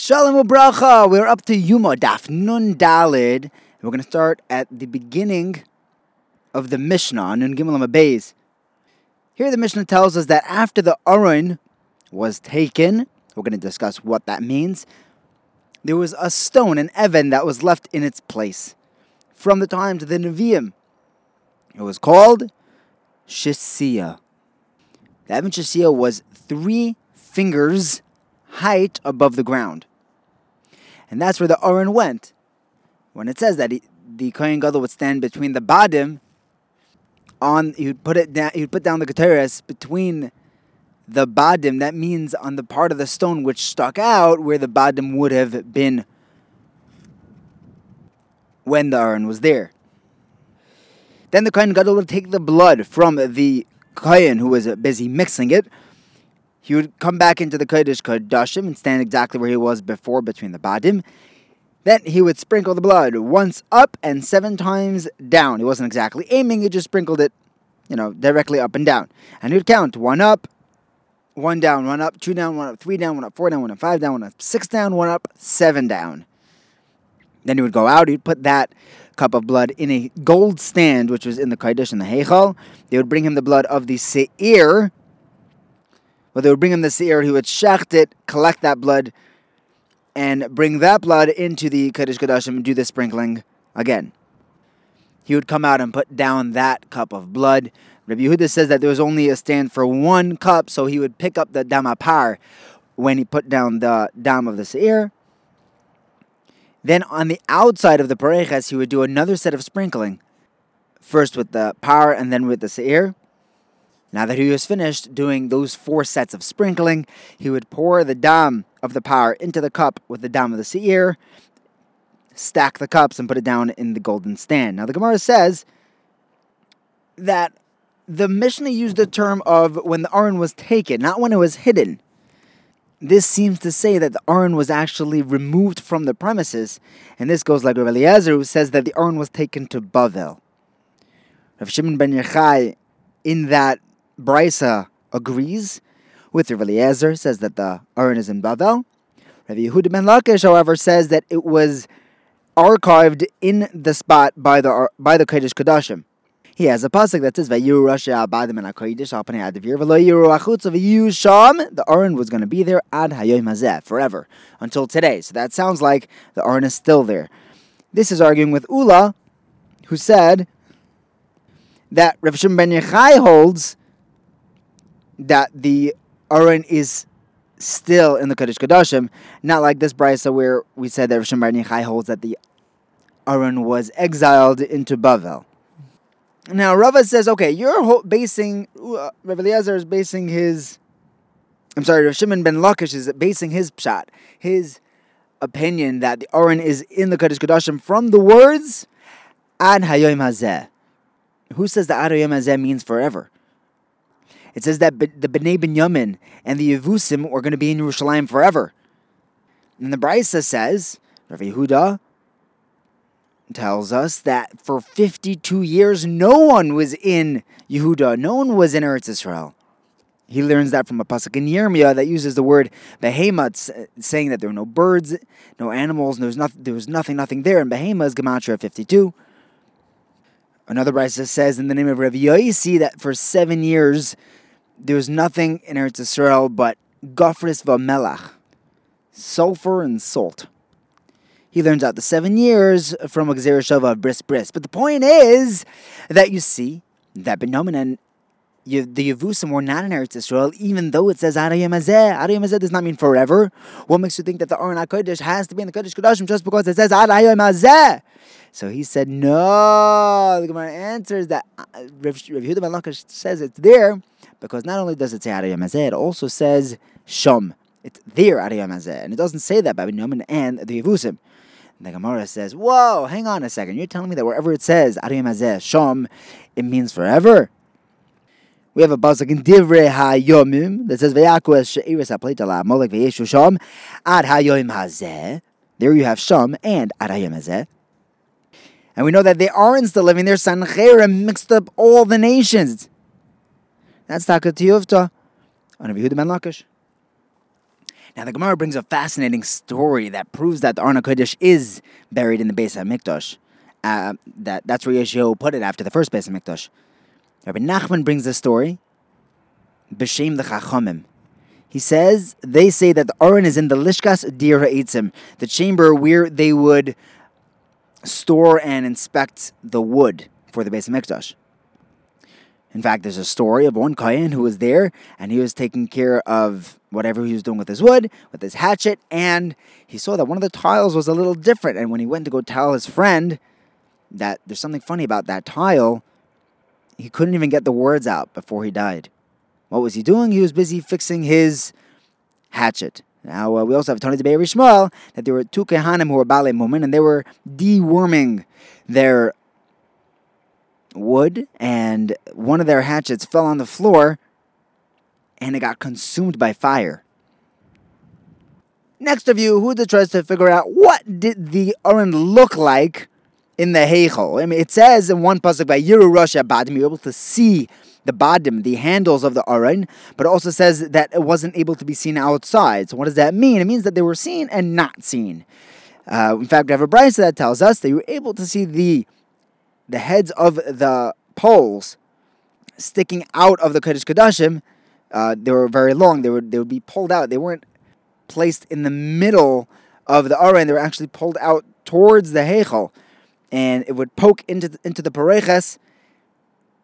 Shalom ubracha. We're up to Yoma Daf Nun Dalid. We're going to start at the beginning of the Mishnah, Nun Gimel Beis. Here the Mishnah tells us that after the Aron was taken, we're going to discuss what that means. There was a stone, an Evan, that was left in its place from the times of the Nevi'im. It was called Shisia. The Evan Shisia was three fingers height above the ground. And that's where the Aron went. When it says that he, the Kohen Gadol would stand between the Badim, on he would put it down he would put down the Ketores between the Badim, that means on the part of the stone which stuck out where the Badim would have been when the Aron was there. Then the Kohen Gadol would take the blood from the Kohen who was busy mixing it. He would come back into the Kodesh Kodashim and stand exactly where he was before between the Badim. Then he would sprinkle the blood once up and seven times down. He wasn't exactly aiming, he just sprinkled it, you know, directly up and down. And he would count one up, one down, one up, two down, one up, three down, one up, four down, one up, five down, one up, six down, one up, seven down. Then he would go out, he'd put that cup of blood in a gold stand, which was in the Kodesh and the Heichal. They would bring him the blood of the Seir. Well, they would bring him the Seir, he would shecht it, collect that blood, and bring that blood into the Kodesh Kodashim and do the sprinkling again. He would come out and put down that cup of blood. Rabbi Yehuda says that there was only a stand for one cup, so he would pick up the damapar when he put down the dam of the Seir then on the outside of the pareches, he would do another set of sprinkling, first with the par and then with the seir. Now that he was finished doing those four sets of sprinkling, he would pour the dam of the par into the cup with the dam of the seir, stack the cups, and put it down in the golden stand. Now the Gemara says that the Mishnah used the term of when the urn was taken, not when it was hidden. This seems to say that the urn was actually removed from the premises, and this goes like Rav Eliezer, who says that the urn was taken to Bavel. Rav Shimon ben Yochai, in that brisa, agrees with Rav Eliezer, says that the urn is in Bavel. Rav Yehuda ben Lakish, however, says that it was archived in the spot by the by the Kodesh Kodashim. He has a pasuk that says "Vayiru Rasha Abadim and Hakodesh Al Panei Adivir V'Lo Yiru Achutz V'Yu Sham." The Aron was going to be there ad Hayoim Hazeh forever until today. So that sounds like the Aron is still there. This is arguing with Ula, who said that Rav Shimon ben Yochai holds that the Aron is still in the Kodesh Kodashim, not like this brisa where we said that Rav Shimon ben Yochai holds that the Aron was exiled into Bavel. Now Rava says, okay, you're basing uh, Rav Eliezer is basing his. I'm sorry, Rav Shimon ben Lakish is basing his pshat, his opinion that the Aron is in the Kodesh Kodashim from the words Ad Hayoim Hazeh. Who says that Ad Hayoim Hazeh means forever? It says that the Bnei Binyamin and the Yevusim are going to be in Yerushalayim forever. And the Brisa says, Rav Yehuda, tells us that for 52 years no one was in Yehuda, no one was in Eretz Israel. He learns that from a pasuk in Yirmiyah that uses the word behemoth, saying that there were no birds, no animals, there was nothing, there was nothing, nothing there. And behema is gematria 52. Another brisa says in the name of Rav Yoisi that for seven years there was nothing in Eretz Israel but gofris v'melach, sulfur and salt he learns out the seven years from a Shava of Bris Bris. But the point is that you see that Benomin and the Yevusim were not in Eretz Israel, even though it says Arayim Azeh. Arayim Azeh does not mean forever. What makes you think that the Aron HaKodesh has to be in the Kodesh Kodashim just because it says Arayim Azeh? So he said, no. The Gemara answers that uh, Rav Yehuda ben Lakish says it's there because not only does it say Arayim Azeh, it also says Shom. It's there Arayim Azeh. And it doesn't say that by Benomin and the Yevusim. The Gemara says, Whoa, hang on a second. You're telling me that wherever it says Ariyim Hazeh Shom, it means forever? We have a pasuk in Divrei HaYomim that says Vayaku es she'iris ha'pleit ala molek v'yeshu shom ad ha'yom hazeh. There you have shom and ad ha'yom hazeh. And we know that they aren't still living there. Sancheriv mixed up all the nations. That's Takat Tiyuvta on Yehuda Ben Lakish. Now the Gemara brings a fascinating story that proves that the Aron HaKodesh is buried in the Beis Hamikdash. Uh, that that's where Yeshua put it after the first Beis Hamikdash. Rabbi Nachman brings the story. B'shem the Chachamim. He says they say that the Aron is in the Lishkas Dir Ha'etzim, the chamber where they would store and inspect the wood for the Beis Hamikdash. In fact, there's a story of one Kohen who was there and he was taking care of whatever he was doing with his wood, with his hatchet, and he saw that one of the tiles was a little different. And when he went to go tell his friend that there's something funny about that tile, he couldn't even get the words out before he died. What was he doing? He was busy fixing his hatchet. Now, uh, we also have Tony de Be'er Shmuel that there were two Kehanim who were Bale Mumin and they were deworming their wood, and one of their hatchets fell on the floor and it got consumed by fire. Next of you, who tries to figure out what did the Aron look like in the Heichal? I mean, it says in one pasuk by Yiru Rosh Badim, you're able to see the badim, the handles of the Aron, but also says that it wasn't able to be seen outside. So what does that mean? It means that they were seen and not seen. Uh, in fact, we have a brisa that tells us that you were able to see the the heads of the poles sticking out of the Kodesh Kodashim. Uh, they were very long. They would they would be pulled out. They weren't placed in the middle of the Aron. They were actually pulled out towards the Heichel, and it would poke into the, into the Pareches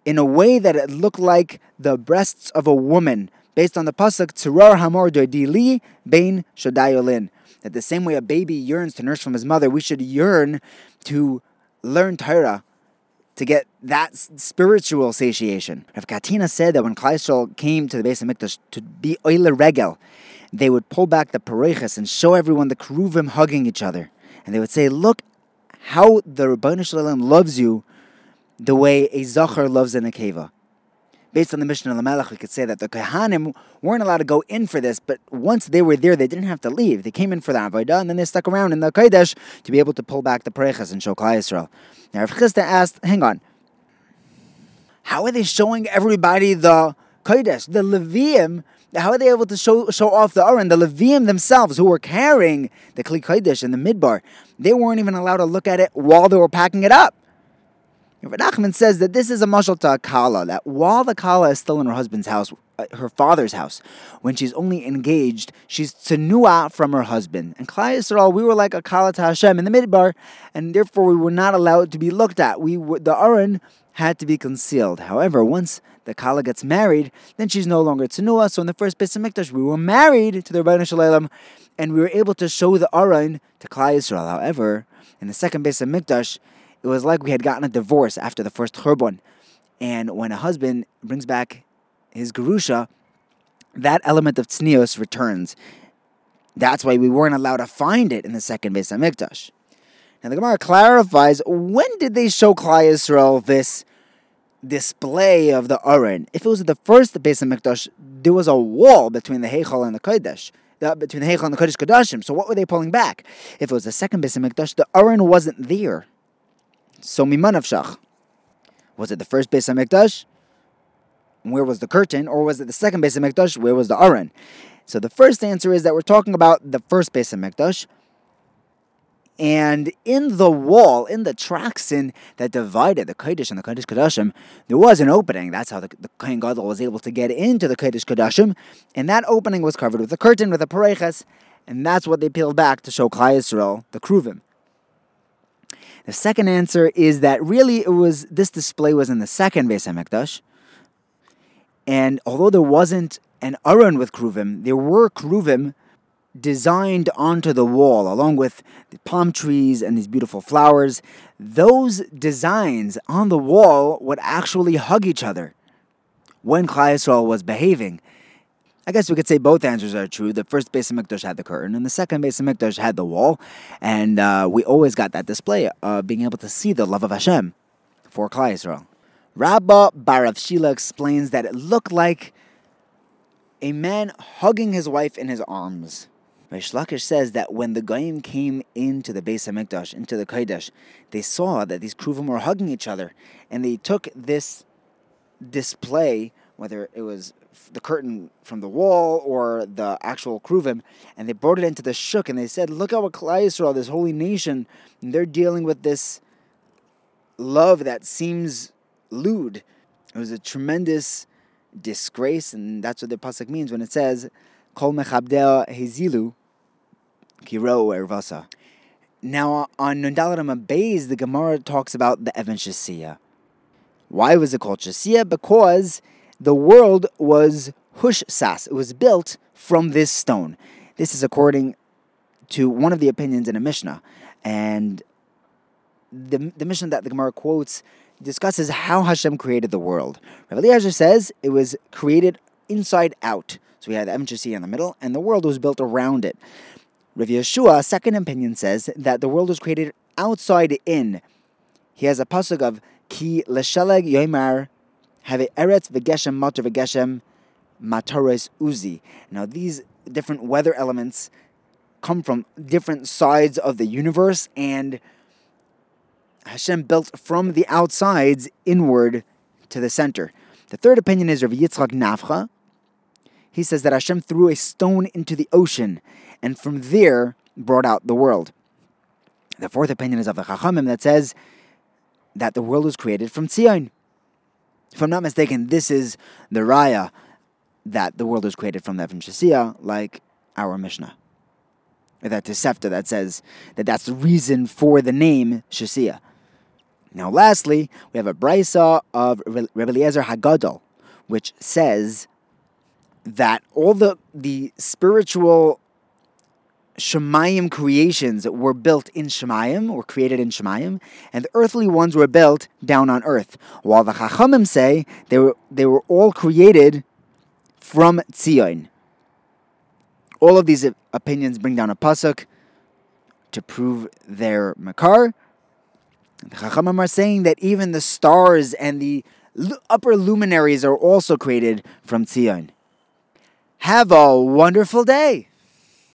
in a way that it looked like the breasts of a woman, based on the pasuk Tzuror Hamor Dili Bain Shodayolin. That the same way a baby yearns to nurse from his mother, we should yearn to learn Torah, to get that spiritual satiation. Rav Katina said that when Klal came to the Beis Hamikdash to be Oile Regel, they would pull back the pareches and show everyone the Keruvim hugging each other. And they would say, look how the Ribono Shel loves you the way a Zachar loves a Nekeva. Based on the mission of the Melech, we could say that the Kohanim weren't allowed to go in for this, but once they were there, they didn't have to leave. They came in for the Avodah, and then they stuck around in the Kodesh to be able to pull back the Pareches and show Klal Yisrael. Now, Rav Chisda asked, hang on, how are they showing everybody the Kodesh, the Levium, how are they able to show show off the Aron? The Levium themselves, who were carrying the Kli Kodesh in the Midbar, they weren't even allowed to look at it while they were packing it up. Rav Nachman says that this is a mashal to a kala, that while the kala is still in her husband's house, uh, her father's house, when she's only engaged, she's tzenua from her husband. And Klal Yisrael, we were like a kala to Hashem in the midbar, and therefore we were not allowed to be looked at. We the Aron had to be concealed. However, once the kala gets married, then she's no longer tzenua. So in the first Beis Hamikdash, we were married to the Ribono Shel and we were able to show the Aron to Klal Yisrael. However, in the second Beis Hamikdash, it was like we had gotten a divorce after the first Churban. And when a husband brings back his Gerusha, that element of tznios returns. That's why we weren't allowed to find it in the second Beis Hamikdash. Now the Gemara clarifies when did they show Klal Yisrael this display of the Aron? If it was the first Beis Hamikdash, there was a wall between the Heichal and the Kodesh. The, between the Heichal and the Kodesh Kodashim. So what were they pulling back? If it was the second Beis Hamikdash, the Aron wasn't there. So mimanavshach. Was it the first base of Hamikdash? Where was the curtain, or was it the second base of Hamikdash? Where was the Aron? So the first answer is that we're talking about the first base of Hamikdash. And in the wall, in the traxin that divided the Kodesh and the Kodesh Kodashim, there was an opening. That's how the, the Kohen Gadol was able to get into the Kodesh Kodashim. And that opening was covered with a curtain, with a pareches. And that's what they peeled back to show Klal Yisrael, the Kruvim. The second answer is that really it was this display was in the second Beis Hamikdash, and although there wasn't an aron with kruvim, there were kruvim designed onto the wall along with the palm trees and these beautiful flowers. Those designs on the wall would actually hug each other when Klal Yisrael was behaving. I guess we could say both answers are true. The first Beis Hamikdash had the curtain, and the second Beis Hamikdash had the wall, and uh, we always got that display of being able to see the love of Hashem for Klal Yisrael. Rabba bar Rav Shila explains that it looked like a man hugging his wife in his arms. Reish Lakish says that when the Goyim came into the Beis Hamikdash, into the Kodesh, they saw that these Kruvim were hugging each other, and they took this display, whether it was the curtain from the wall or the actual kruvim, and they brought it into the shuk, and they said, "Look what Klal Yisrael, this holy nation, they're dealing with this love that seems lewd." It was a tremendous disgrace, and that's what the pasuk means when it says, "Kol mechabdeo hezilu kiro ervasa." Now on Nundaladam Bays, the Gemara talks about the Evan Shasiya. Why was it called Shasiya? Because the world was hush sas. It was built from this stone. This is according to one of the opinions in a Mishnah. And the, the Mishnah that the Gemara quotes discusses how Hashem created the world. Rav says it was created inside out. So we had the Emchasi in the middle, and the world was built around it. Rav Yehoshua, second opinion, says that the world was created outside in. He has a pasuk of Ki lesheleg yoimar have eretz v'geshem matar v'geshem matares uzi. Now these different weather elements come from different sides of the universe, and Hashem built from the outsides inward to the center. The third opinion is Rav Yitzchak Nafcha. He says that Hashem threw a stone into the ocean, and from there brought out the world. The fourth opinion is of the Chachamim that says that the world was created from Tzion. If I'm not mistaken, this is the raya that the world was created from the Shasiya, like our Mishnah. That Tosefta that says that that's the reason for the name Shasiya. Now, lastly, we have a brisa of Rebbe Eliezer Hagadol, which says that all the the spiritual Shemayim creations were built in Shemayim, were created in Shemayim, and the earthly ones were built down on earth. While the Chachamim say they were, they were all created from Tzion. All of these opinions bring down a pasuk to prove their makar. The Chachamim are saying that even the stars and the upper luminaries are also created from Tzion. Have a wonderful day.